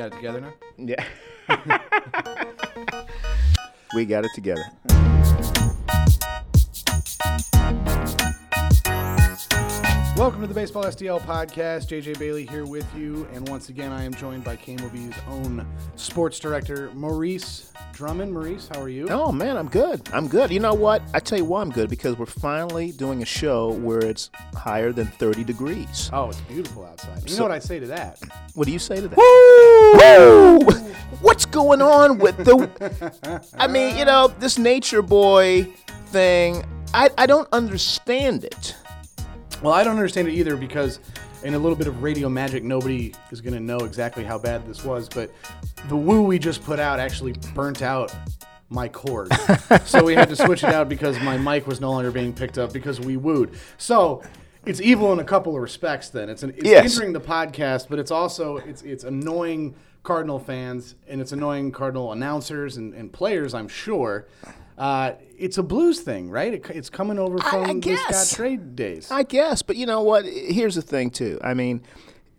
got it together now? Yeah. we got it together. Welcome to the Baseball SDL podcast. JJ Bailey here with you, and once again, I am joined by KMOV's own sports director, Maurice Drummond. Maurice, how are you? Oh man, I'm good. I'm good. You know what? I tell you why I'm good because we're finally doing a show where it's higher than 30 degrees. Oh, it's beautiful outside. You So- know what I say to that? What do you say to that? Woo! Woo! What's going on with the? I mean, you know, this nature boy thing. I I don't understand it. Well, I don't understand it either because, in a little bit of radio magic, nobody is going to know exactly how bad this was. But the woo we just put out actually burnt out my cord, so we had to switch it out because my mic was no longer being picked up because we wooed. So it's evil in a couple of respects. Then it's an, it's Yes. the podcast, but it's also it's it's annoying Cardinal fans and it's annoying Cardinal announcers and, and players. I'm sure. Uh, it's a blues thing, right? It, it's coming over I from the Scottrade days. I guess, but you know what? Here's the thing too. I mean,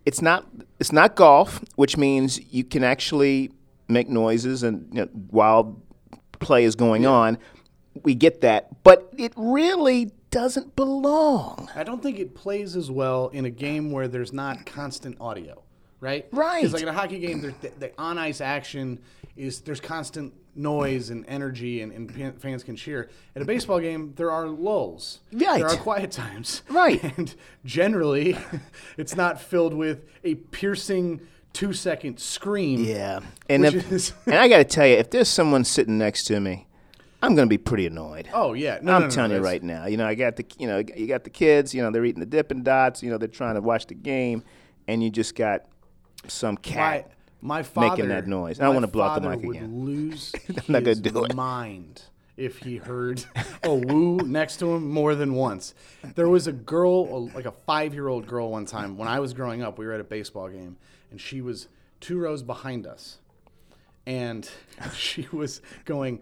it's not it's not golf, which means you can actually make noises and you know, while play is going on. We get that, but it really doesn't belong. I don't think it plays as well in a game where there's not constant audio, right? Right. Because like in a hockey game, the, the on ice action is there's constant noise and energy, and, and fans can cheer. At a baseball game, there are lulls. Right. There are quiet times. Right. And generally, it's not filled with a piercing two second scream. Yeah, and if, is- and I got to tell you, if there's someone sitting next to me, I'm going to be pretty annoyed. Oh yeah. No, I'm no, no, telling you right now. You know, I got the you know you got the kids. You know, they're eating the Dippin' Dots. You know, they're trying to watch the game, and you just got some cat. My father that noise. I don't wanna blow out the mic would again. lose I'm not gonna do it. mind if he heard a woo next to him more than once. There was a girl, like a five-year-old girl, one time when I was growing up. We were at a baseball game, and she was two rows behind us, and she was going.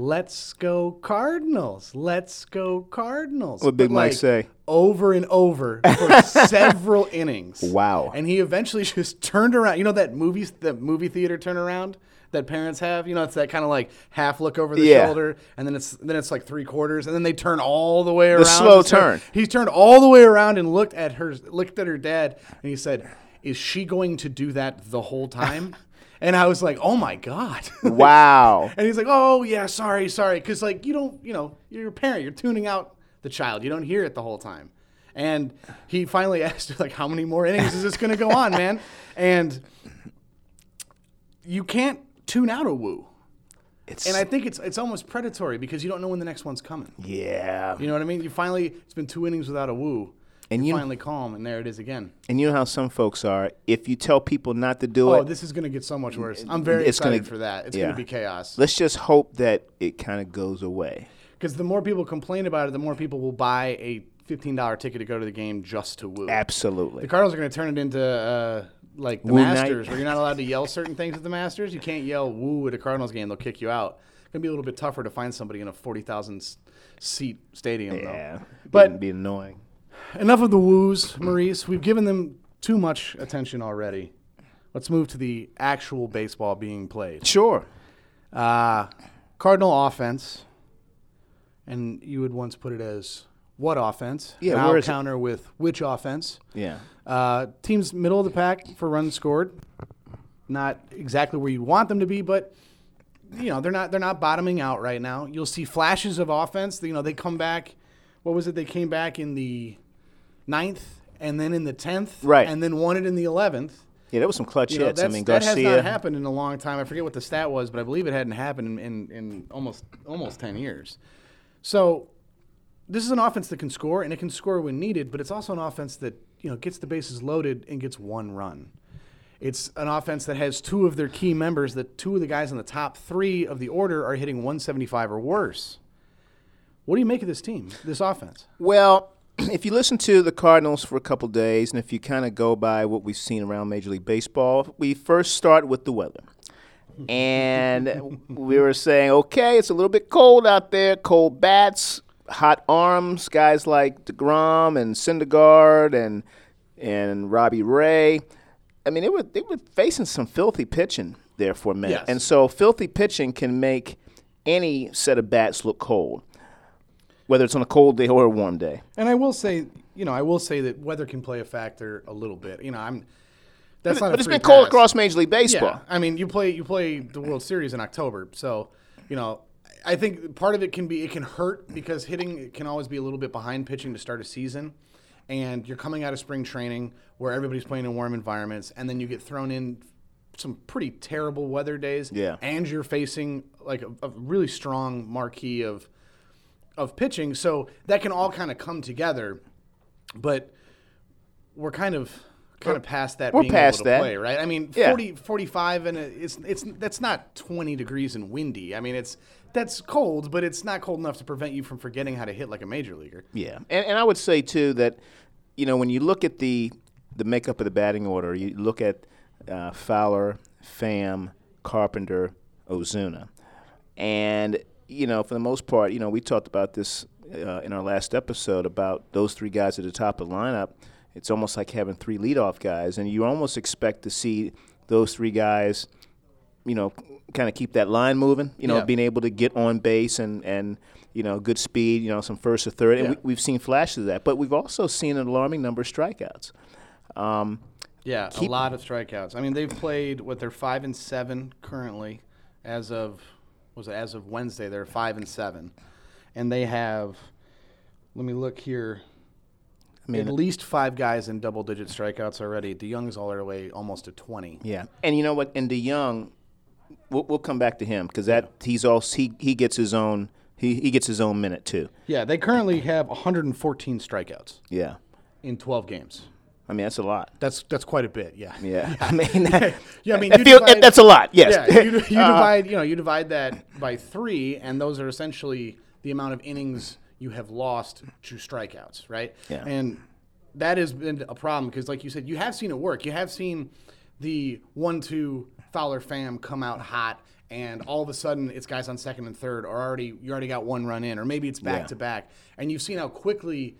Let's go Cardinals! Let's go Cardinals! What Big Mike like, say? Over and over for several innings. Wow. And he eventually just turned around. You know that movie, the movie theater turnaround that parents have. You know, it's that kind of like half look over the Yeah. shoulder, and then it's then it's like three quarters, and then they turn all the way around. slow turn- turn. He turned all the way around and looked at her, looked at her dad, and he said, "Is she going to do that the whole time?" and I was like, "Oh my god." Wow. And he's like, "Oh yeah, sorry, sorry," because like you don't, you know, you're a parent, you're tuning out the child, you don't hear it the whole time. And he finally asked like, "How many more innings is this going to go on, man?" And you can't tune out a woo. It's, And I think it's it's almost predatory because you don't know when the next one's coming. yeah. You know what I mean? You finally, it's been two innings without a woo. And you're you- finally calm, and there it is again. And you know how some folks are. If you tell people not to do Oh, it, oh, this is going to get so much worse. I'm very it's gonna- excited for that. It's yeah. going to be chaos. let's just hope that it kind of goes away. Because the more people complain about it, the more people will buy a fifteen dollar ticket to go to the game just to woo. Absolutely. The Cardinals are going to turn it into uh, like the Woo night. Masters, where you're not allowed to yell certain things at the Masters. You can't yell "woo" at a Cardinals game; they'll kick you out. It's going to be a little bit tougher to find somebody in a forty thousand seat stadium, Yeah. though. But It'd be annoying. Enough of the woos, Maurice. We've given them too much attention already. Let's move to the actual baseball being played. Sure. Uh, Cardinal offense, and you would once put it as what offense? Yeah, And where I'll is it? counter with which offense. Yeah. Uh, teams middle of the pack for runs scored. Not exactly where you want them to be, but you know they're not they're not bottoming out right now. You'll see flashes of offense. You know they come back. What was it? They came back in the ninth, and then in the tenth, Right. and then won it in the eleventh. Yeah, that was some clutch You know, hits. I that's, mean, that has not happened in a long time. I forget what the stat was, but I believe it hadn't happened in, in, in almost almost ten years. So this is an offense that can score and it can score when needed, but it's also an offense that you know gets the bases loaded and gets one run. It's an offense that has two of their key members. That two of the guys in the top three of the order are hitting 175 or worse. What do you make of this team, this offense? Well, if you listen to the Cardinals for a couple days, and if you kind of go by what we've seen around Major League Baseball, we first start with the weather. And we were saying, okay, it's a little bit cold out there, cold bats, hot arms, guys like DeGrom and Syndergaard and and Robbie Ray. I mean, they were they were facing some filthy pitching there for a minute, Yes. and so filthy pitching can make any set of bats look cold, whether it's on a cold day or a warm day. And I will say, you know, I will say that weather can play a factor a little bit. You know, I'm. That's not. a But it's been cold pass. across Major League Baseball. Yeah, I mean, you play you play the World Series in October, so you know. I think part of it can be it can hurt because hitting can always be a little bit behind pitching to start a season, and you're coming out of spring training where everybody's playing in warm environments, and then you get thrown in some pretty terrible weather days. Yeah. and you're facing like a, a really strong marquee of of pitching, so that can all kind of come together, but we're kind of kind of past that we're being past able to that. play, right? I mean, Yeah. 40, 45 and it's it's that's not 20 degrees and windy. I mean, it's that's cold, but it's not cold enough to prevent you from forgetting how to hit like a major leaguer. Yeah, and, and I would say too that you know when you look at the the makeup of the batting order, you look at uh, Fowler, Pham, Carpenter, Ozuna, and you know for the most part, you know we talked about this uh, in our last episode about those three guys at the top of the lineup. It's almost like having three leadoff guys, and you almost expect to see those three guys you know, kind of keep that line moving. You know, Yeah. being able to get on base and and you know, good speed. You know, some first or third, and Yeah. we, we've seen flashes of that. But we've also seen an alarming number of strikeouts. Um, Yeah, a lot of strikeouts. I mean, they've played what they're five and seven currently, as of was it as of Wednesday? They're five and seven, and they have. Let me look here. I mean, At least five guys in double-digit strikeouts already. DeJong's all the way almost to twenty. yeah, and you know what? And DeJong, we'll, we'll come back to him because that he's also he, he gets his own he, he gets his own minute too. Yeah, they currently have 114 strikeouts Yeah, in 12 games. I mean that's a lot. That's that's quite a bit. Yeah. Yeah, I mean, that, Yeah, I mean, you feel- divide- that's a lot. Yes. Yeah, you, you Uh, divide you know you divide that by three, and those are essentially the amount of innings you have lost to strikeouts, right? Yeah. And that has been a problem because, like you said, you have seen it work. You have seen the one-two Fowler Pham come out hot, and all of a sudden it's guys on second and third, or already you already got one run in, or maybe it's back to back, and you've seen how quickly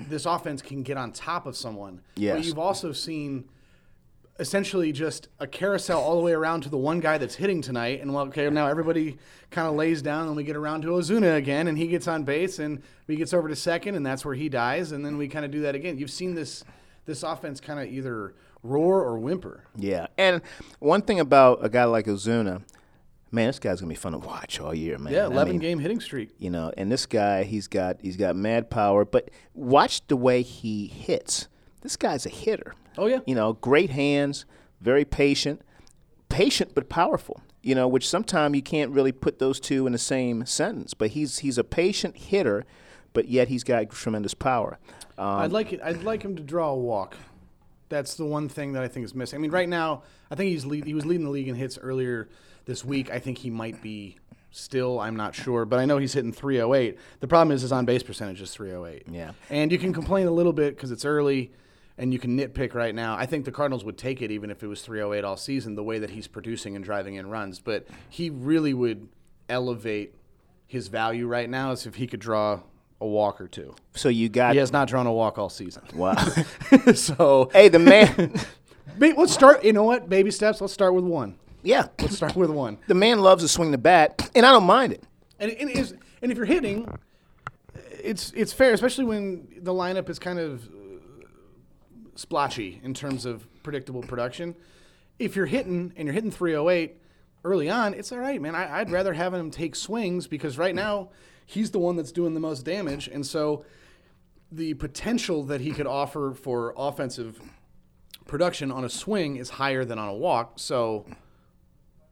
this offense can get on top of someone. But Yes. you've also seen essentially just a carousel all the way around to the one guy that's hitting tonight. And well, okay, now everybody kind of lays down, and we get around to Ozuna again, and he gets on base, and he gets over to second, and that's where he dies, and then we kind of do that again. You've seen this this offense kind of either roar or whimper. Yeah, and one thing about a guy like Ozuna, man, this guy's gonna be fun to watch all year, man. Yeah, I eleven mean, game hitting streak. You know, and this guy, he's got he's got mad power, but watch the way he hits. This guy's a hitter. Oh yeah, You know, great hands, very patient, patient but powerful. You know, which sometimes you can't really put those two in the same sentence. But he's he's a patient hitter, but yet he's got tremendous power. Um, I'd like it. I'd like him to draw a walk. That's the one thing that I think is missing. I mean, right now, I think he's lead, he was leading the league in hits earlier this week. I think he might be still. I'm not sure, but I know he's hitting 308. The problem is his on base percentage is 308. Yeah. and you can complain a little bit because it's early, and you can nitpick right now. I think the Cardinals would take it even if it was 308 all season, the way that he's producing and driving in runs. But he really would elevate his value right now as if he could draw a walk or two. so you got He has not drawn a walk all season. wow. so hey, the man. let's start. You know what? Baby steps. Let's start with one. yeah, Let's start with one. the man loves to swing the bat, and I don't mind it. And and, is, and if you're hitting, it's it's fair, especially when the lineup is kind of uh, splotchy in terms of predictable production. If you're hitting and you're hitting 308 early on, it's all right, man. I, I'd rather have him take swings because right now he's the one that's doing the most damage, and so the potential that he could offer for offensive production on a swing is higher than on a walk. So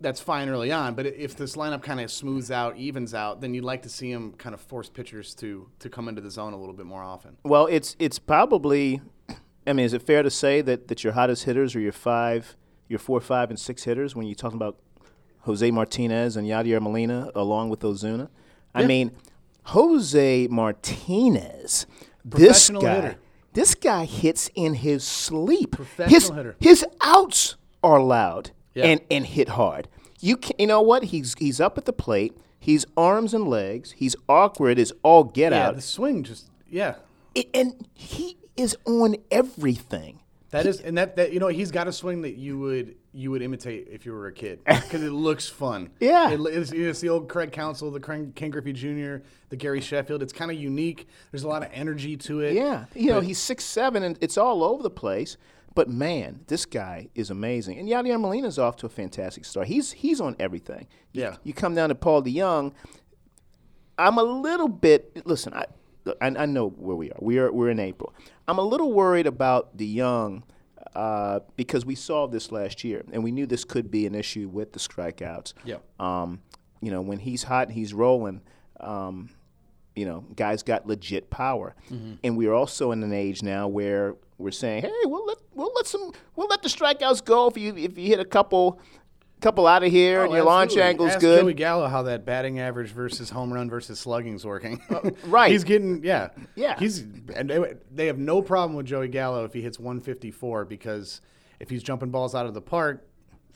that's fine early on. But if this lineup kind of smooths out, evens out, then you'd like to see him kind of force pitchers to to come into the zone a little bit more often. Well, it's it's probably. I mean, is it fair to say that, that your hottest hitters are your five, your four, five, and six hitters when you're talking about Jose Martinez and Yadier Molina along with Ozuna? I Yeah. mean, Jose Martinez, this guy, hitter. this guy hits in his sleep. His, hitter. His outs are loud Yeah. and, and hit hard. You can, you know what? He's he's up at the plate. He's arms and legs. He's awkward as all get Yeah, out. the swing just yeah. I- and he is on everything. That is, and that, that you know, he's got a swing that you would you would imitate if you were a kid because it looks fun. Yeah. it, it's, it's the old Craig Counsell, the Ken, Ken Griffey Jr., the Gary Sheffield. It's kind of unique. There's a lot of energy to it. Yeah, you know he's six seven and it's all over the place. But man, this guy is amazing. And Yadier Molina's off to a fantastic start. He's he's on everything. Yeah. You come down to Paul DeJong. I'm a little bit. Listen, I, I I know where we are. We are we're in April. I'm a little worried about DeJong uh, because we saw this last year and we knew this could be an issue with the strikeouts. Yeah. Um, you know, when he's hot and he's rolling, um, you know, guys got legit power. Mm-hmm. And we're also in an age now where we're saying, hey, we'll let we'll let some we'll let the strikeouts go if you if you hit a couple couple out of here oh, and Oh, your launch absolutely. angle's Ask good. Joey Gallo how that batting average versus home run versus slugging's working. Uh, right. He's getting yeah. Yeah. He's and they, they have no problem with Joey Gallo if he hits 154 because if he's jumping balls out of the park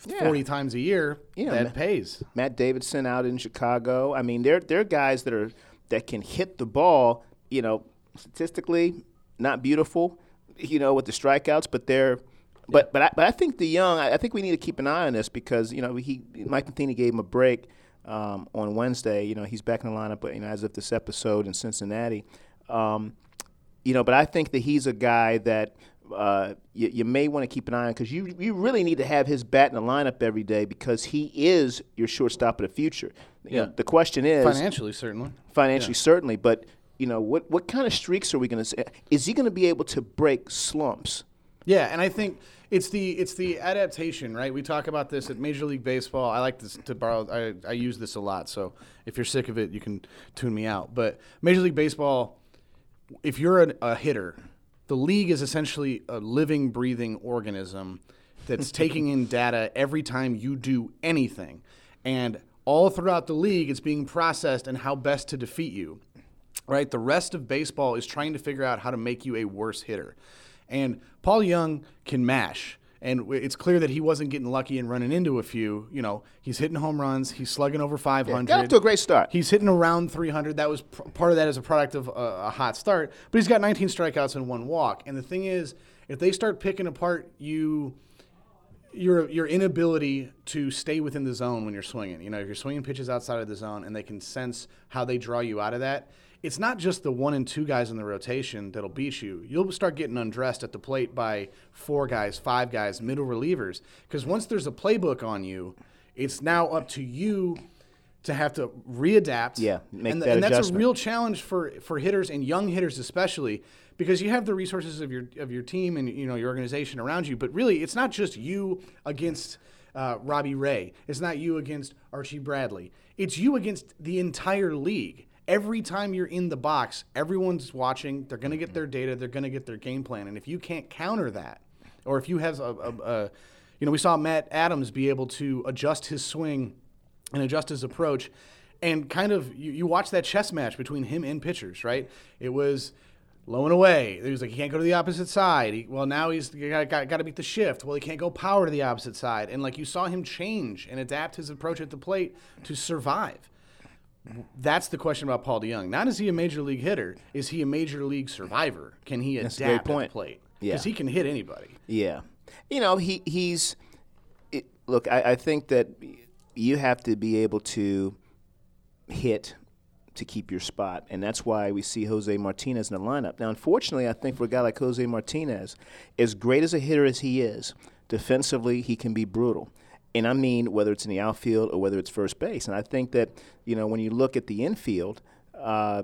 Yeah. 40 times a year, Yeah, that man. pays. Matt Davidson out in Chicago. I mean, they're they're guys that are that can hit the ball. You know, statistically not beautiful. You know, with the strikeouts, but they're. But but I, but I think DeJong. I, I think we need to keep an eye on this because you know he Mike Matheny gave him a break um, on Wednesday. You know he's back in the lineup, but you know as of this episode in Cincinnati. Um, you know, but I think that he's a guy that uh, you, you may want to keep an eye on because you you really need to have his bat in the lineup every day because he is your shortstop of the future. You know, Yeah. the question is Financially, certainly. financially certainly, but you know what what kind of streaks are we going to see? Is he going to be able to break slumps? Yeah, and I think it's the it's the adaptation, right? We talk about this at Major League Baseball. I like this to borrow. I, I use this a lot. So if you're sick of it, you can tune me out. But Major League Baseball, if you're an, a hitter, the league is essentially a living, breathing organism that's taking in data every time you do anything, and all throughout the league, it's being processed and how best to defeat you right? The rest of baseball is trying to figure out how to make you a worse hitter. And Paul Young can mash. And it's clear that he wasn't getting lucky and running into a few. You know, he's hitting home runs. He's slugging over 500. Got off to a great start. He's hitting around 300. That was part of that as a product of a, a hot start. But he's got 19 strikeouts and one walk. And the thing is, if they start picking apart you your your inability to stay within the zone when you're swinging. You know, if you're swinging pitches outside of the zone and they can sense how they draw you out of that, it's not just the one and two guys in the rotation that'll beat you. You'll start getting undressed at the plate by four guys, five guys, middle relievers. Because once there's a playbook on you, it's now up to you to have to readapt. Yeah, make and, that and that's a real challenge for for hitters and young hitters especially because you have the resources of your of your team and you know your organization around you but really it's not just you against uh, Robbie Ray it's not you against Archie Bradley it's you against the entire league every time you're in the box everyone's watching they're going to get their data they're going to get their game plan and if you can't counter that or if you have a, a, a you know we saw Matt Adams be able to adjust his swing and adjust his approach. And kind of, you, you watch that chess match between him and pitchers, right? It was low and away. He was like, he can't go to the opposite side. He, well, now he's got, got, got to beat the shift. Well, he can't go power to the opposite side. And like you saw him change and adapt his approach at the plate to survive. That's the question about Paul DeJong. Not is he a major league hitter? Is he a major league survivor? Can he That's a adapt great at the point. plate? Yeah. Because he can hit anybody. Yeah, you know he he's. It, look, I, I think that you have to be able to hit to keep your spot, and that's why we see Jose Martinez in the lineup. Now, unfortunately, I think for a guy like Jose Martinez, as great as a hitter as he is, defensively he can be brutal. And I mean whether it's in the outfield or whether it's first base. And I think that you know when you look at the infield, uh,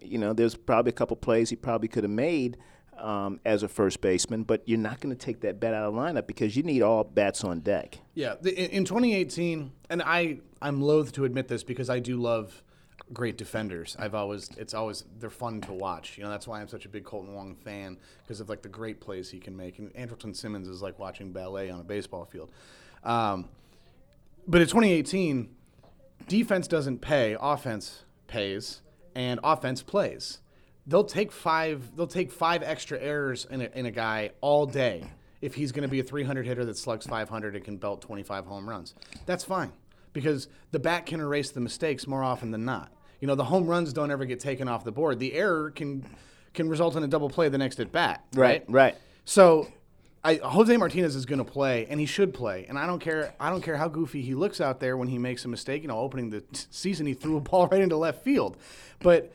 you know there's probably a couple plays he probably could have made um, as a first baseman, but you're not going to take that bat out of lineup because you need all bats on deck. Yeah, the, in in 2018, and I I'm loath to admit this because I do love great defenders. I've always it's always they're fun to watch. You know that's why I'm such a big Kolten Wong fan because of like the great plays he can make. And Andrelton Simmons is like watching ballet on a baseball field. Um, but in 2018, defense doesn't pay, offense pays, and offense plays. They'll take five. They'll take five extra errors in a, in a guy all day if he's going to be a 300 hitter that slugs 500 and can belt 25 home runs. That's fine because the bat can erase the mistakes more often than not. You know, the home runs don't ever get taken off the board. The error can can result in a double play the next at bat. Right, right. So I, Jose Martinez is going to play, and he should play. And I don't care. I don't care how goofy he looks out there when he makes a mistake. You know, opening the t- season, he threw a ball right into left field. But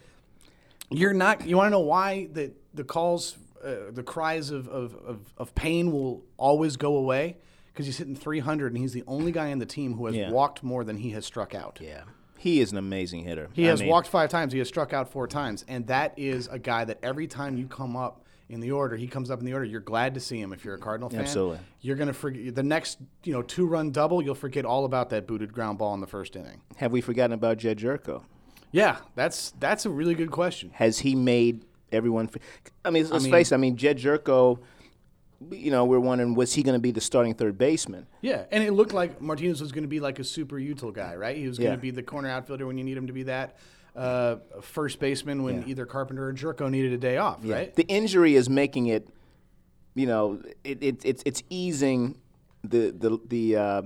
you're not. You want to know why the the calls, uh, the cries of, of, of, of pain will always go away because he's hitting 300, and he's the only guy in the team who has Yeah. walked more than he has struck out. Yeah. He is an amazing hitter. He I has mean, walked five times. He has struck out four times, and that is a guy that every time you come up in the order, he comes up in the order. You're glad to see him if you're a Cardinal fan. Absolutely. You're gonna forget the next, you know, two run double. You'll forget all about that booted ground ball in the first inning. Have we forgotten about Jedd Gyorko? Yeah, that's that's a really good question. Has he made everyone? I mean, let's mean- face it. I mean, Jedd Gyorko. You know, we're wondering was he going to be the starting third baseman? Yeah, and it looked like Martinez was going to be like a super util guy, right? He was going Yeah. to be the corner outfielder when you need him to be that. Uh, first baseman when Yeah. either Carpenter or Gyorko needed a day off, right? The injury is making it. You know, it, it, it's it's easing the the the uh,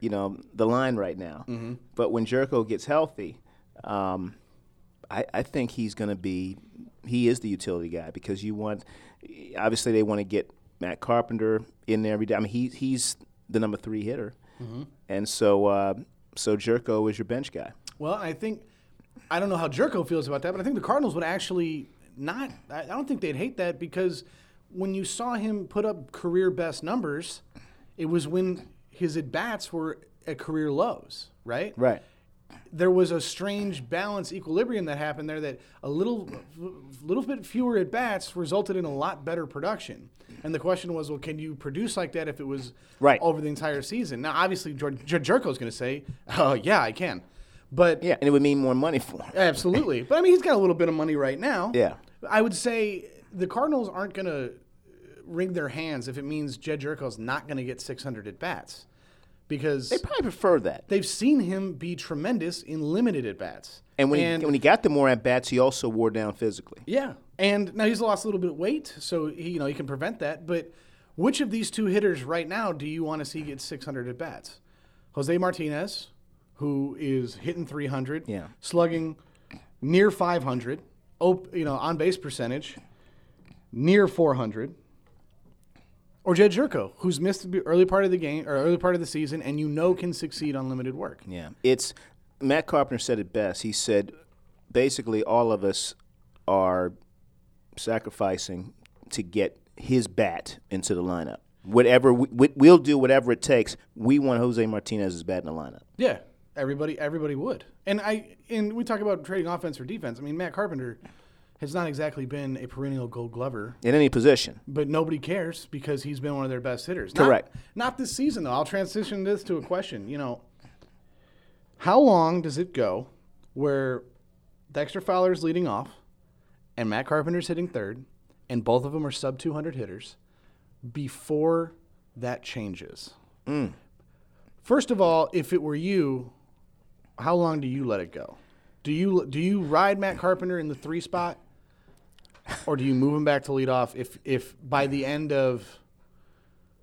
you know the line right now. Mm-hmm. But when Gyorko gets healthy, um, I, I think he's going to be he is the utility guy because you want obviously they want to get Matt Carpenter in there every day. I mean he he's the number three hitter, Mm-hmm. and so uh, so Gyorko is your bench guy. Well, I think I don't know how Gyorko feels about that, but I think the Cardinals would actually not. I don't think they'd hate that because when you saw him put up career best numbers, it was when his at bats were at career lows, right? Right. There was a strange balance equilibrium that happened there that a little little bit fewer at bats resulted in a lot better production. And the question was, well, can you produce like that if it was Right. over the entire season? Now, obviously, Jer- Jer- Gyorko's going to say, "Oh, yeah, I can," but Yeah, and it would mean more money for him. Absolutely. But I mean, he's got a little bit of money right now. Yeah. I would say the Cardinals aren't going to wring their hands if it means Jedd Gyorko's not going to get 600 at bats because They probably prefer that. they've seen him be tremendous in limited at bats. And when, he, when he got the more at bats, he also wore down physically. yeah, and now he's lost a little bit of weight, so he you know he can prevent that. But which of these two hitters right now do you want to see get 600 at bats? Jose Martinez, who is hitting 300, Yeah. slugging near 500, op, you know on base percentage near 400. Or Jedd Gyorko, who's missed the early part of the game or early part of the season, and you know can succeed on limited work. Yeah, it's Matt Carpenter said it best. He said, basically, all of us are sacrificing to get his bat into the lineup. Whatever we, we'll do, whatever it takes. We want Jose Martinez's bat in the lineup. Yeah, everybody everybody would. And I and we talk about trading offense for defense. I mean, Matt Carpenter has not exactly been a perennial Gold Glover, In any position. but nobody cares because he's been one of their best hitters. Not- Correct. Not, this season though. I'll transition this to a question. You know, how long does it go where Dexter Fowler is leading off, and Matt Carpenter's hitting third, and both of them are sub 200 hitters before that changes? Mm. First of all, if it were you, how long do you let it go? Do you do you ride Matt Carpenter in the three spot, or do you move him back to lead off if if by the end of,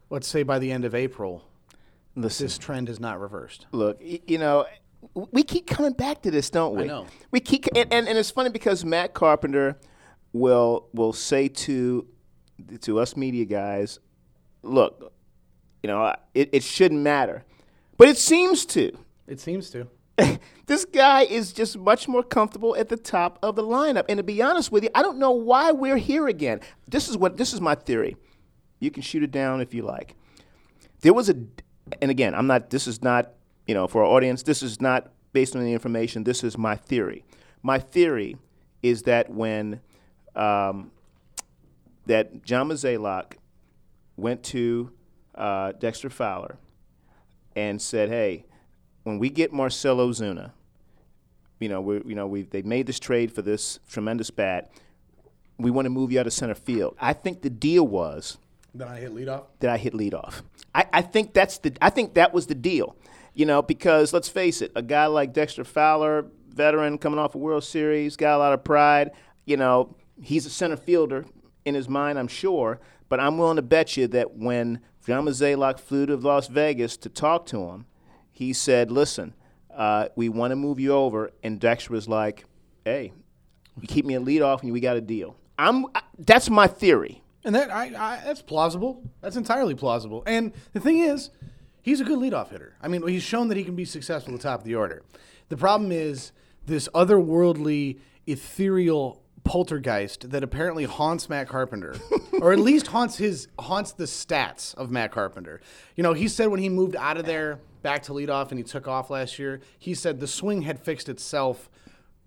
let's say by the end of April, Listen, this trend is not reversed? look, you know, we keep coming back to this, don't we? know. We keep, and, and, and it's funny because Matt Carpenter will will say to to us media guys, look, you know, it, it shouldn't matter, but it seems to. It seems to. this guy is just much more comfortable at the top of the lineup. And to be honest with you, I don't know why we're here again. This is what this is my theory. You can shoot it down if you like. There was a, and again, I'm not. This is not, you know, for our audience. This is not based on any information. This is my theory. My theory is that when um, that John Mozeliak went to uh, Dexter Fowler and said, "Hey, when we get Marcell Ozuna, you know, we you know we they made this trade for this tremendous bat. We want to move you out of center field. I think the deal was Then I hit leadoff. that I hit leadoff. I, I think that's the I think that was the deal. You know, because let's face it, a guy like Dexter Fowler, veteran coming off a World Series, got a lot of pride. You know, he's a center fielder in his mind, I'm sure. But I'm willing to bet you that when John Mozeliak flew to Las Vegas to talk to him, he said, "Listen, uh, we want to move you over," and Dexter was like, "Hey, you keep me at leadoff, and we got a deal." I'm. I- That's my theory. And that I, I that's plausible. That's entirely plausible. And the thing is, he's a good leadoff hitter. I mean, he's shown that he can be successful at the top of the order. The problem is this otherworldly, ethereal poltergeist that apparently haunts Matt Carpenter, or at least haunts his haunts the stats of Matt Carpenter. You know, he said when he moved out of there back to leadoff and he took off last year, he said the swing had fixed itself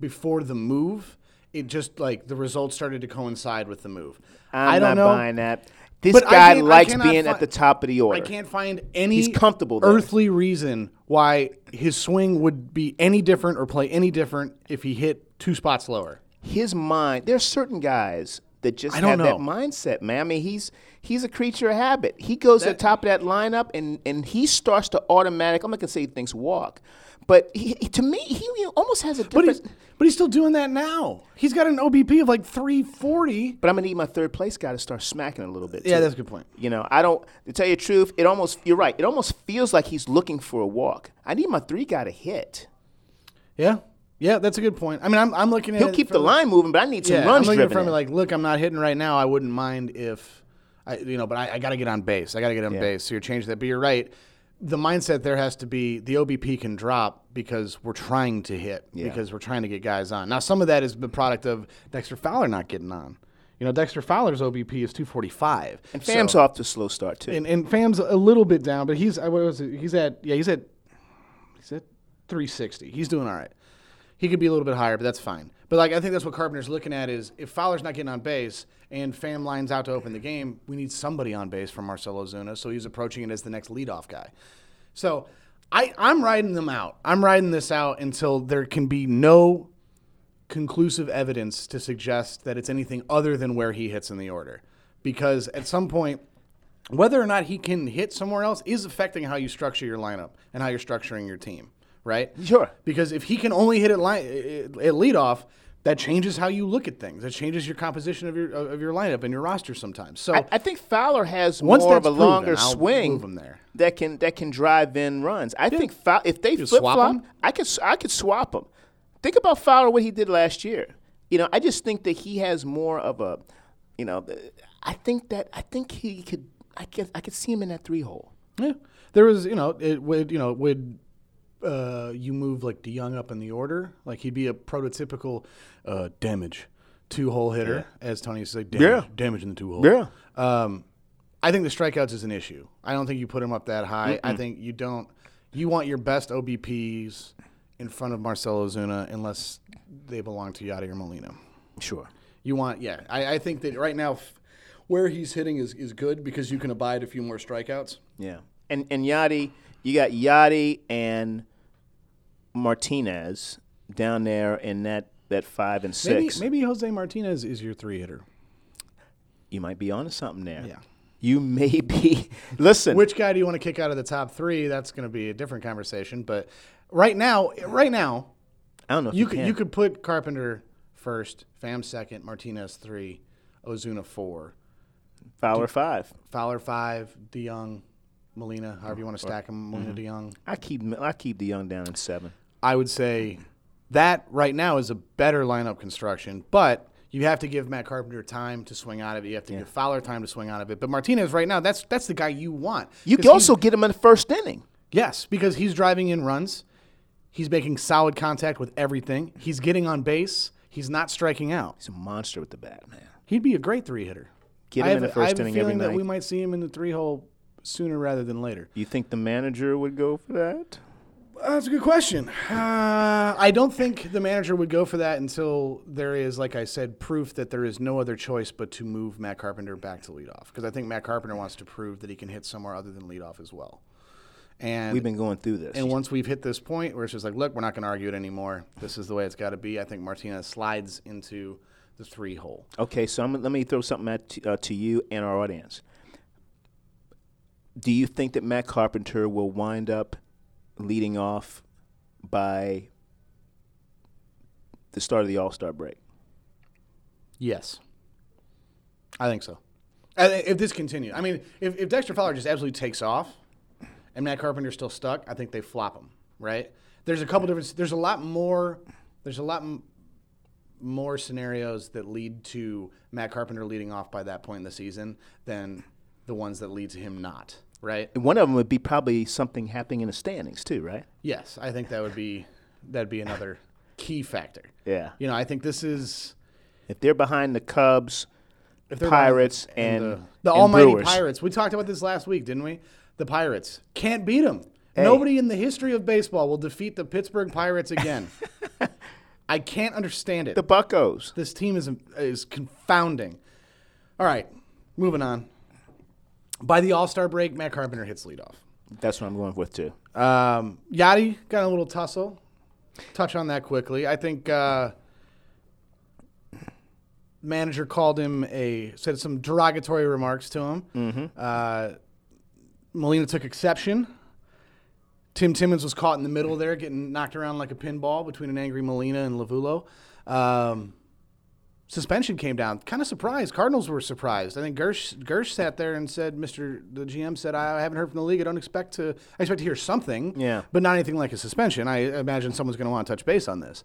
before the move. It just like the results started to coincide with the move. I'm I do not not know. buying that. This But guy likes being fi- at the top of the order. I can't find any He's comfortable there. earthly reason why his swing would be any different or play any different if he hit two spots lower. His mind. There's certain guys that just don't have that mindset, man. I mean, he's he's a creature of habit. He goes at the top of that lineup, and and he starts to automatic. I'm not gonna say things walk, but he, to me, he almost has a But he's, but he's still doing that now. He's got an OBP of like 340. But I'm gonna need my third place guy to start smacking a little bit. Yeah, that's a good point. You know, I don't. To tell you the truth, it almost. You're right. It almost feels like he's looking for a walk. I need my three guy to hit. Yeah. Yeah, that's a good point. I mean, I'm, I'm looking at He'll it keep the line moving, but I need some Yeah, runs I'm looking it driven. from in. like, look, I'm not hitting right now. I wouldn't mind if, I, you know, but I, I got to get on base. I got to get on Yeah. base. So you're changing that. But you're right. The mindset there has to be the OBP can drop because we're trying to hit, Yeah. because we're trying to get guys on. Now, some of that is the product of Dexter Fowler not getting on. You know, Dexter Fowler's OBP is 245. and Pham's So- off to a slow start too. and, and Pham's a little bit down, but he's uh, what was it? He's at yeah he's at he's at 360. He's doing all right. He could be a little bit higher, but that's fine. But like I think that's what Carpenter's looking at is if Fowler's not getting on base and Pham lines out to open the game, we need somebody on base for Marcell Ozuna. So he's approaching it as the next leadoff guy. So I I'm riding them out. I'm riding this out until there can be no conclusive evidence to suggest that it's anything other than where he hits in the order. Because at some point, whether or not he can hit somewhere else is affecting how you structure your lineup and how you're structuring your team, right? Sure. Because if he can only hit at, line, at leadoff, that changes how you look at things. That changes your composition of your of your lineup and your roster sometimes. So I, I think Fowler has Once more of a proven, longer I'll swing move him there. that can that can drive in runs. I think Fow- if they flip swap flop? I could I could swap him. Think about Fowler what he did last year. You know, I just think that he has more of a, you know, I think that I think he could. I could I could see him in that three hole. Yeah, there was you know it would you know would uh, you move like DeJong up in the order like he'd be a prototypical uh, damage two hole hitter as Tony used to say damage, Yeah. damage in the two hole. Yeah. Um, I think the strikeouts is an issue. I don't think you put him up that high. I think you don't. You want your best OBPs in front of Marcell Ozuna unless they belong to Yadier Molina. Sure. You want, yeah. I, I think that right now, f- where he's hitting is, is good because you can abide a few more strikeouts. Yeah. And and Yadi, you got Yadi and Martinez down there in that that five and six. maybe Jose Martinez is your three hitter. You might be onto something there. Yeah. You may be. Listen. Which guy do you want to kick out of the top three? That's going to be a different conversation. But right now, right now, I don't know if you you, could can. you could put Carpenter first, Pham second, Martinez three, Ozuna four, Fowler five. Fowler five, DeJong, Molina, however you want to stack them, Molina, mm-hmm. DeJong. I keep I keep DeJong down in seven. I would say that right now is a better lineup construction, but you have to give Matt Carpenter time to swing out of it. You have to give Fowler time to swing out of it. But Martinez right now, that's that's the guy you want. You can also get him in the first inning. yes, because he's driving in runs. He's making solid contact with everything. He's getting on base. He's not striking out. He's a monster with the bat, man. He'd be a great three hitter. Get I him in the first inning every night. I have a feeling that we might see him in the three hole sooner rather than later. You think the manager would go for that? That's a good question. Uh, I don't think the manager would go for that until there is, like I said, proof that there is no other choice but to move Matt Carpenter back to leadoff. Because I think Matt Carpenter wants to prove that he can hit somewhere other than leadoff as well. And We've been going through this. and once we've hit this point where it's just like, look, we're not going to argue it anymore. This is the way it's got to be. I think Martinez slides into the three hole. Okay, so I'm, let me throw something at t- uh, to you and our audience. Do you think that Matt Carpenter will wind up leading off by the start of the All Star break? Yes, I think so. I If this continues, I mean, if, if Dexter Fowler just absolutely takes off, and Matt Carpenter's still stuck, I think they flop him. Right? There's a couple different. There's a lot more. There's a lot m- more scenarios that lead to Matt Carpenter leading off by that point in the season than the ones that lead to him not. Right? And one of them would be probably something happening in the standings too, right? Yes, I think that would be that'd be another key factor. Yeah. You know, I think this is If they're behind the Cubs, if they're Pirates, behind- and the, the and almighty Brewers. Pirates. We talked about this last week, didn't we? The Pirates can't beat them. Hey. Nobody in the history of baseball will defeat the Pittsburgh Pirates again. I can't understand it. the Buckos. this team is is confounding. All right, moving on. By the All Star break, Matt Carpenter hits leadoff. That's what I'm going with too. Um, Yadi got a little tussle. Touch on that quickly. I think uh, manager called him a said some derogatory remarks to him. Uh, Molina took exception. Tim Timmons was caught in the middle there, getting knocked around like a pinball between an angry Molina and Lovullo. Um, suspension came down. Kind of surprised. Cardinals were surprised. I think Girsch Girsch sat there and said, "Mr. The GM said I haven't heard from the league. I don't expect to. I expect to hear something. Yeah. but not anything like a suspension. I imagine someone's going to want to touch base on this."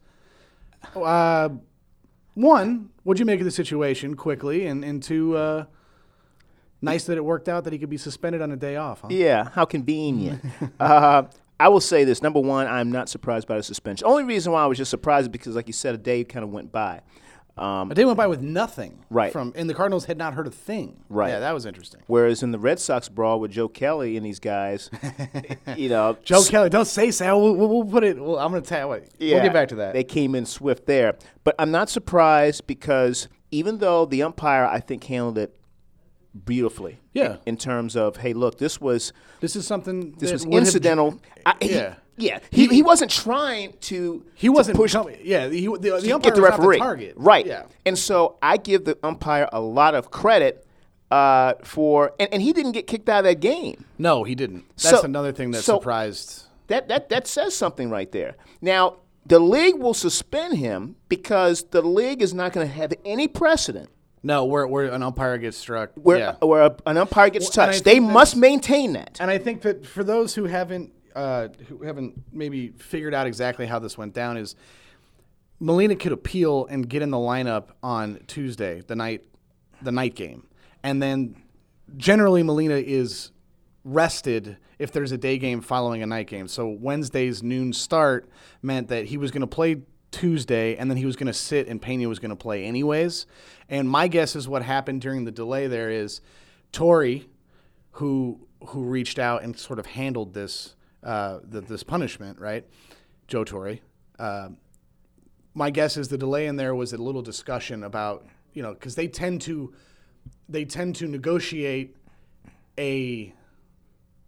Uh, one, what'd you make of the situation quickly, and and two, uh, nice that it worked out that he could be suspended on a day off. Huh? Yeah, how convenient. uh, I will say this: number one, I'm not surprised by the suspension. Only reason why I was just surprised is because, like you said, a day kind of went by. Um, A day went by with nothing. Right. From and the Cardinals had not heard a thing. Right. Yeah, that was interesting. whereas in the Red Sox brawl with Joe Kelly and these guys, you know, Joe Kelly, don't say Sal. We'll, we'll, we'll put it. Well, I'm going to tell. Wait, we'll get back to that. They came in swift there, but I'm not surprised because even though the umpire, I think, handled it beautifully. Yeah. In terms of, hey, look, this was this is something. this was incidental. I, Yeah. Yeah. He, he wasn't trying to. he wasn't push coming. Yeah, he, the, the to umpire get the referee. the target. Right. Yeah. And so I give the umpire a lot of credit uh, for, and, and he didn't get kicked out of that game. No, he didn't. That's So- another thing that so- surprised. That that that says something right there. Now the league will suspend him because the league is not going to have any precedent No, where where an umpire gets struck. where yeah. where a, an umpire gets Well, touched. They must maintain that. And I think that for those who haven't uh, who haven't maybe figured out exactly how this went down is Molina could appeal and get in the lineup on Tuesday, the night the night game. And then generally Molina is rested if there's a day game following a night game. So Wednesday's noon start meant that he was going to play Tuesday and then he was going to sit and Pena was going to play anyways. And my guess is what happened during the delay there is Torre who who reached out and sort of handled this uh, the, this punishment, right? Joe Torre. Uh, my guess is the delay in there was a little discussion about you know because they tend to they tend to negotiate a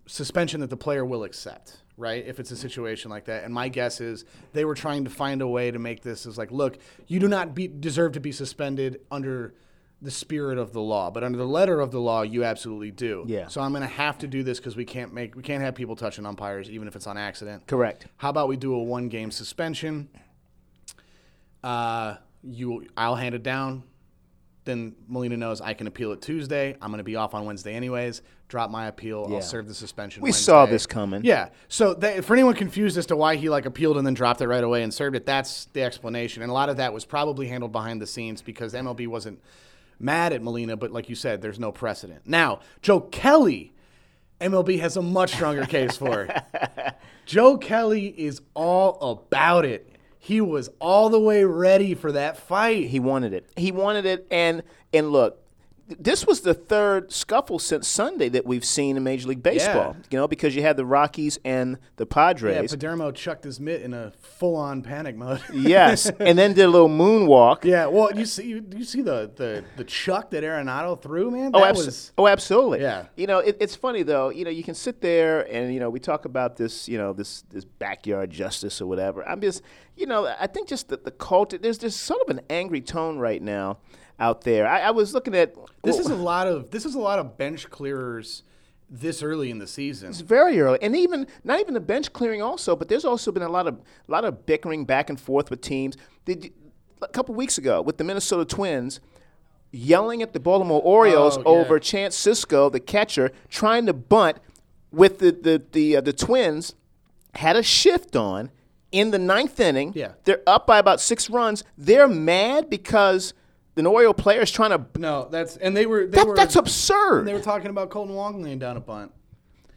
suspension that the player will accept, right? If it's a situation like that. And my guess is they were trying to find a way to make this as like, look, you do not be, deserve to be suspended under the spirit of the law, but under the letter of the law, you absolutely do. Yeah. So I'm going to have to do this because we can't make we can't have people touching umpires even if it's on accident. Correct. How about we do a one game suspension? Uh, you, I'll hand it down. Then Molina knows I can appeal it Tuesday. I'm going to be off on Wednesday anyways. Drop my appeal. Yeah. I'll serve the suspension. We saw this coming. Yeah. So that, for anyone confused as to why he like appealed and then dropped it right away and served it, that's the explanation. And a lot of that was probably handled behind the scenes because MLB wasn't mad at Molina, but like you said, there's no precedent. Now, Joe Kelly, MLB has a much stronger case for. It. Joe Kelly is all about it. He was all the way ready for that fight. He wanted it. He wanted it, and and look, this was the third scuffle since Sunday that we've seen in Major League Baseball. Yeah. You know, because you had the Rockies and the Padres. yeah. Perdomo chucked his mitt in a full-on panic mode. yes, and then did a little moonwalk. Yeah, well, you see, you, you see the, the the chuck that Arenado threw, man. Oh, That abso- was oh, absolutely. Yeah. You know, it, it's funny though. You know, you can sit there and you know we talk about this, you know, this this backyard justice or whatever. I'm just, you know, I think just the, the culture. There's just sort of an angry tone right now out there. I, I was looking at this well, is a lot of this is a lot of bench clearers this early in the season. It's very early, and even not even the bench clearing also, but there's also been a lot of a lot of bickering back and forth with teams. Did a couple weeks ago with the Minnesota Twins yelling at the Baltimore Orioles Oh, yeah. over Chance Sisco, the catcher, trying to bunt with the the the, uh, the Twins had a shift on in the ninth inning. Yeah. They're up by about six runs. They're mad because an Oriole player is trying to. No, that's and they were they That, were that's absurd. they were talking about Kolten Wong laying down a bunt.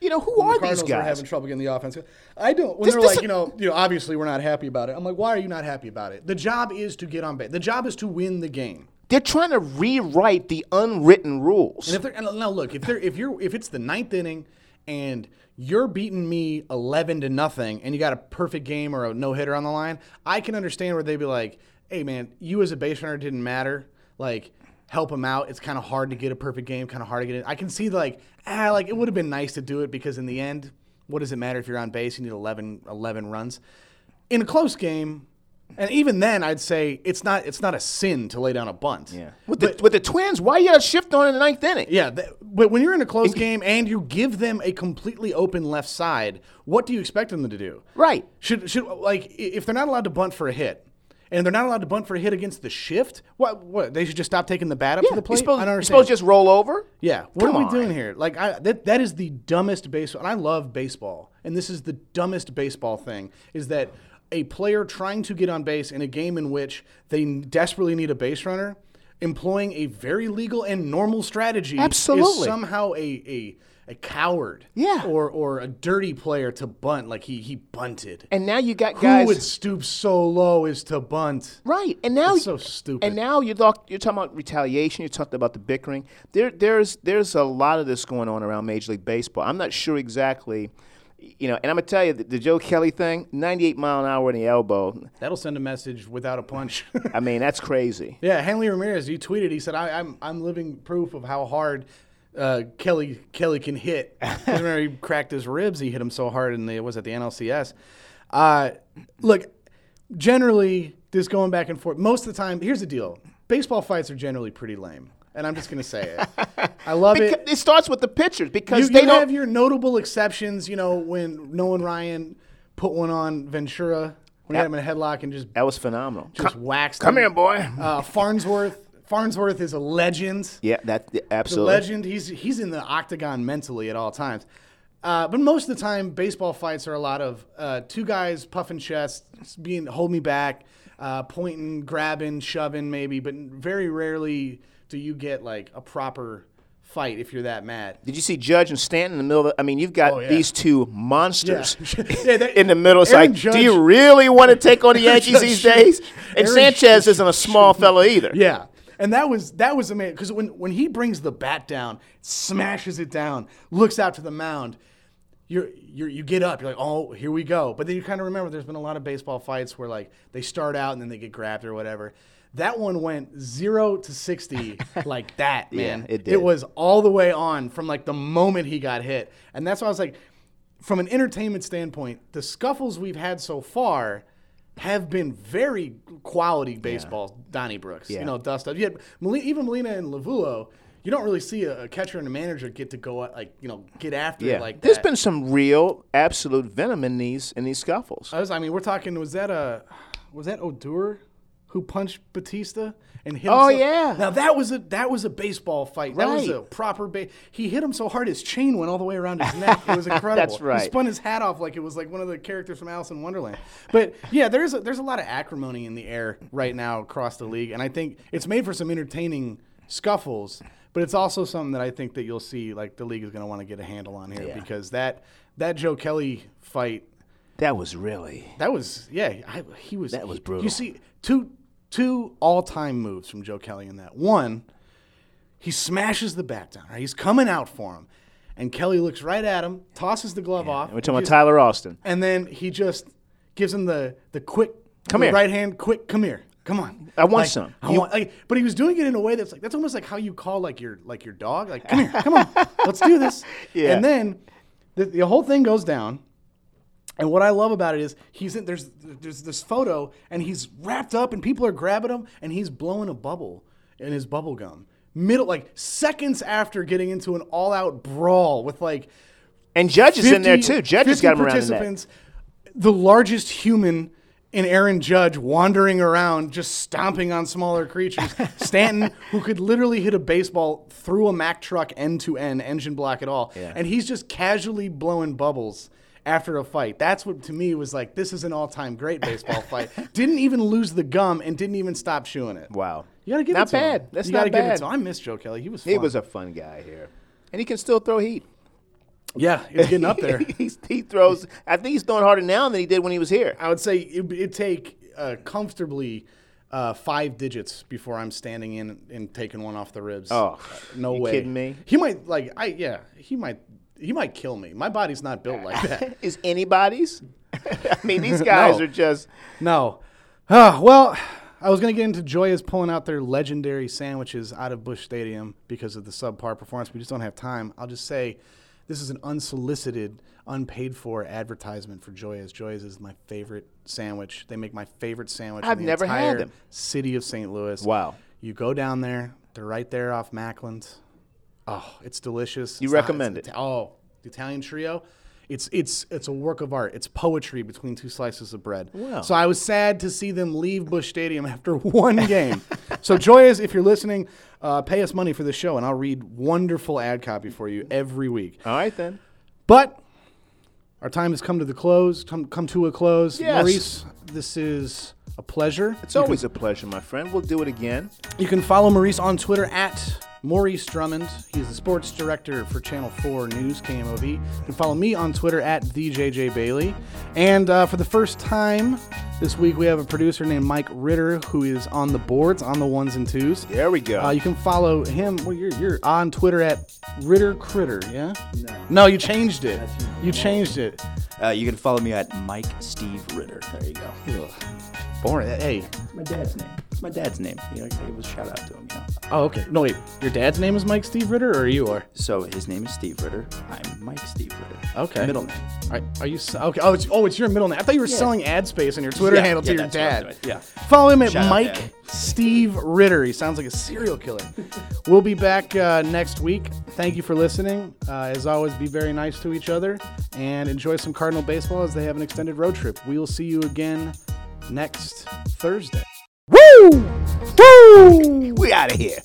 you know, who the are Cardinals these were guys? having trouble getting the offense. I don't. When This- they're this- like, you know, you know, obviously we're not happy about it. I'm like, why are you not happy about it? The job is to get on base. The job is to win the game. They're trying to rewrite the unwritten rules. And if they're and now look, if they're if you're if it's the ninth inning and you're beating me eleven to nothing and you got a perfect game or a no hitter on the line, I can understand where they'd be like, Hey man, you as a base runner didn't matter. Like help him out. It's kind of hard to get a perfect game, kind of hard to get it. I can see like ah like it would have been nice to do it because in the end, what does it matter if you're on base? You need 11, 11 runs. In a close game, and even then, I'd say it's not it's not a sin to lay down a bunt. yeah. With the, with the Twins, why you got to shift on in the ninth inning? Yeah, th- but when you're in a close game and you give them a completely open left side, what do you expect them to do? Right. Should should like if they're not allowed to bunt for a hit, and they're not allowed to bunt for a hit against the shift, what what they should just stop taking the bat up Yeah, to the plate? supposed, I don't understand. supposed to just roll over? Yeah, what Come are we on. doing here? Like, I, that that is the dumbest baseball, and I love baseball, and this is the dumbest baseball thing is that a player trying to get on base in a game in which they desperately need a base runner, employing a very legal and normal strategy, is Absolutely. somehow a a a coward, Yeah. or or a dirty player to bunt like he he bunted. And now you got guys Who would stoop so low as to bunt? Right, and now It's so stupid. And now you're talk, you're talking about retaliation. You're talking about the bickering. There, there's there's a lot of this going on around Major League Baseball. I'm not sure exactly, you know. And I'm gonna tell you the, the Joe Kelly thing, 98 mile an hour in the elbow. That'll send a message without a punch. I mean, that's crazy. Yeah, Hanley Ramirez, he tweeted. He said, I, "I'm I'm living proof of how hard uh, Kelly Kelly can hit. Remember, he cracked his ribs. He hit him so hard, and it was at the NLCS. Uh, look, generally, this going back and forth. Most of the time, here's the deal: baseball fights are generally pretty lame, and I'm just gonna say it. I love Because it. it starts with the pitchers because You, they you don't. have your notable exceptions. You know, when Nolan Ryan put one on Ventura when he had him in a headlock and just that was phenomenal. just come, waxed. come him. here, boy. Uh, Farnsworth. Farnsworth is a legend. yeah, that The absolutely. legend. He's he's in the octagon mentally at all times. Uh, but most of the time, baseball fights are a lot of uh, two guys puffing chests, being hold me back, uh, pointing, grabbing, shoving, maybe. But very rarely do you get like a proper fight if you're that mad. Did you see Judge and Stanton in the middle? Of, I mean, you've got Oh, yeah. these two monsters Yeah, that- in the middle. It's Aaron like, Judge- do you really want to take on the Yankees these days? And Aaron Sanchez Judge- isn't a small fellow either. Yeah. And that was that was amazing because when, when he brings the bat down, smashes it down, looks out to the mound, you're, you're you get up, you're like, oh, here we go. But then you kind of remember there's been a lot of baseball fights where like they start out and then they get grabbed or whatever. That one went zero to sixty like that, man. it did. It was all the way on from like the moment he got hit, and that's why I was like, from an entertainment standpoint, the scuffles we've had so far have been very quality baseball. Donnybrooks, Yeah. you know, dust up. Molina, even Molina and Lovullo, you don't really see a, a catcher and a manager get to go out, like you know get after Yeah, it like there's that. been some real, absolute venom in these in these scuffles. I, was, I mean, we're talking. Was that a was that Odor who punched Bautista and hit? Oh, him so- yeah. Now that was a that was a baseball fight. That was Right. a proper. Ba- he hit him so hard his chain went all the way around his neck. It was incredible. That's right. He spun his hat off like it was like one of the characters from Alice in Wonderland. But yeah, there's a, there's a lot of acrimony in the air right now across the league, and I think it's made for some entertaining scuffles. But it's also something that I think that you'll see like the league is going to want to get a handle on here Yeah. because that that Joe Kelly fight That was really that was yeah. I, he was That was brutal. You see two two all time moves from Joe Kelly in that. One, he smashes the bat down. Right? He's coming out for him, and Kelly looks right at him, tosses the glove off, We're talking about Tyler Austin. and then he just gives him the the quick Come the here. right hand quick come here come on I want Like, some. I want, like, but he was doing it in a way that's like that's almost like how you call like your like your dog like come here come on let's do this Yeah. and then the, the whole thing goes down and what I love about it is he's in there's there's this photo and he's wrapped up and people are grabbing him and he's blowing a bubble in his bubble gum middle like seconds after getting into an all out brawl with like And Judge is in there too. Judge has 50 got him around the neck. the largest human in Aaron Judge wandering around just stomping on smaller creatures. Stanton, who could literally hit a baseball through a Mack truck end to end, engine block at all. Yeah. And he's just casually blowing bubbles. After a fight. That's what to me was like this is an all-time great baseball fight. Didn't even lose the gum and didn't even stop chewing it. Wow. You gotta give Not it to bad. him. That's you gotta not give bad. it to him. I miss Joe Kelly. He was. Fun. He was a fun guy here, and he can still throw heat. yeah. He's getting up there. He's, he throws. I think he's throwing harder now than he did when he was here. I would say it, it'd take uh, comfortably uh, five digits before I'm standing in and taking one off the ribs. Oh, Uh, no you way. kidding me? He might like I yeah. He might he might kill me. My body's not built like that. Is anybody's? I mean, these guys No. are just. no. Ah, well, I was gonna get into Gioia's pulling out their legendary sandwiches out of Busch Stadium because of the subpar performance. We just don't have time. I'll just say. This is an unsolicited, unpaid for advertisement for Gioia's. Gioia's is my favorite sandwich. They make my favorite sandwich. I've the never had them. City of St. Louis. Wow. You go down there. They're right there off Macklind. Oh, it's delicious. You It's recommend it's it? oh, the Italian trio. It's it's it's a work of art. It's poetry between two slices of bread. Wow. So I was sad to see them leave Busch Stadium after one game. so Gioia's, if you're listening, uh, pay us money for the show, and I'll read wonderful ad copy for you every week. All right then. But our time has come to the close. Come come to a close. Yes. Maurice, this is a pleasure. It's always a pleasure, my friend. We'll do it again. You can follow Maurice on Twitter at Maurice Drummond. He's the sports director for Channel 4 News, KMOV. You can follow me on Twitter at TheJJ Bailey. And uh, for the first time this week, we have a producer named Mike Ritter who is on the boards, on the ones and twos. There we go. Uh, you can follow him. Well, you're, you're on Twitter at Ritter Critter, yeah? No. No, you changed it. You changed it. Uh, you can follow me at Mike Steve Ritter. There you go. Ugh. Boring. Hey. It's my dad's name. It's my dad's name. You know, I give a shout out to him. You know. Oh, okay. No, wait. Your dad's name is Mike Steve Ritter, or you are? So his name is Steve Ritter. I'm Mike Steve Ritter. Okay. Middle name. Are, are you okay? Oh, it's, oh, it's your middle name. I thought you were selling ad space on your Twitter Yeah, handle to yeah, your what I'm dad. Yeah. Follow him at Shout Mike. Steve Ritter. He sounds like a serial killer. we'll be back uh, next week. Thank you for listening. Uh, as always, be very nice to each other and enjoy some Cardinal baseball as they have an extended road trip. We will see you again next Thursday. Woo! Woo! we out of here.